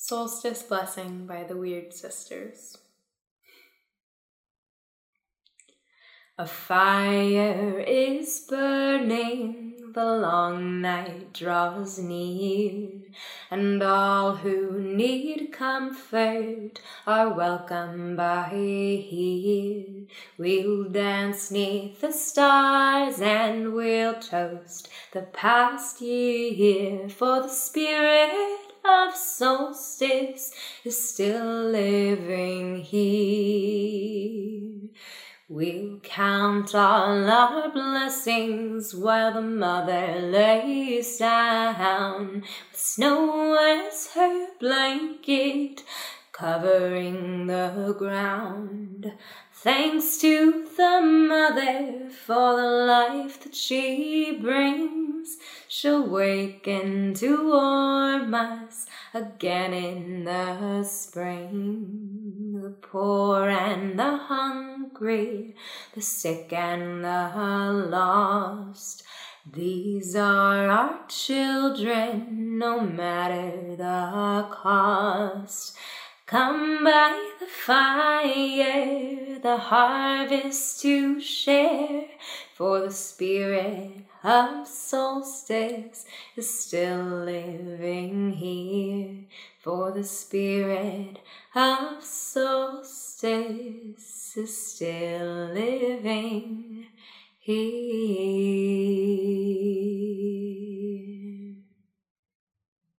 Solstice Blessing by the Wyrd Sisters. A fire is burning, the long night draws near, and all who need comfort are welcome by here. We'll dance neath the stars and we'll toast the past year for the spirit solstice is still living here. We'll count all our blessings while the mother lays down with snow as her blanket covering the ground. Thanks to the mother for the life that she brings. She'll waken to warm us again in the spring. The poor and the hungry, the sick and the lost. These are our children, no matter the cost. Come by the fire, the harvest to share, for the spirit of solstice is still living here. For the spirit of solstice is still living here.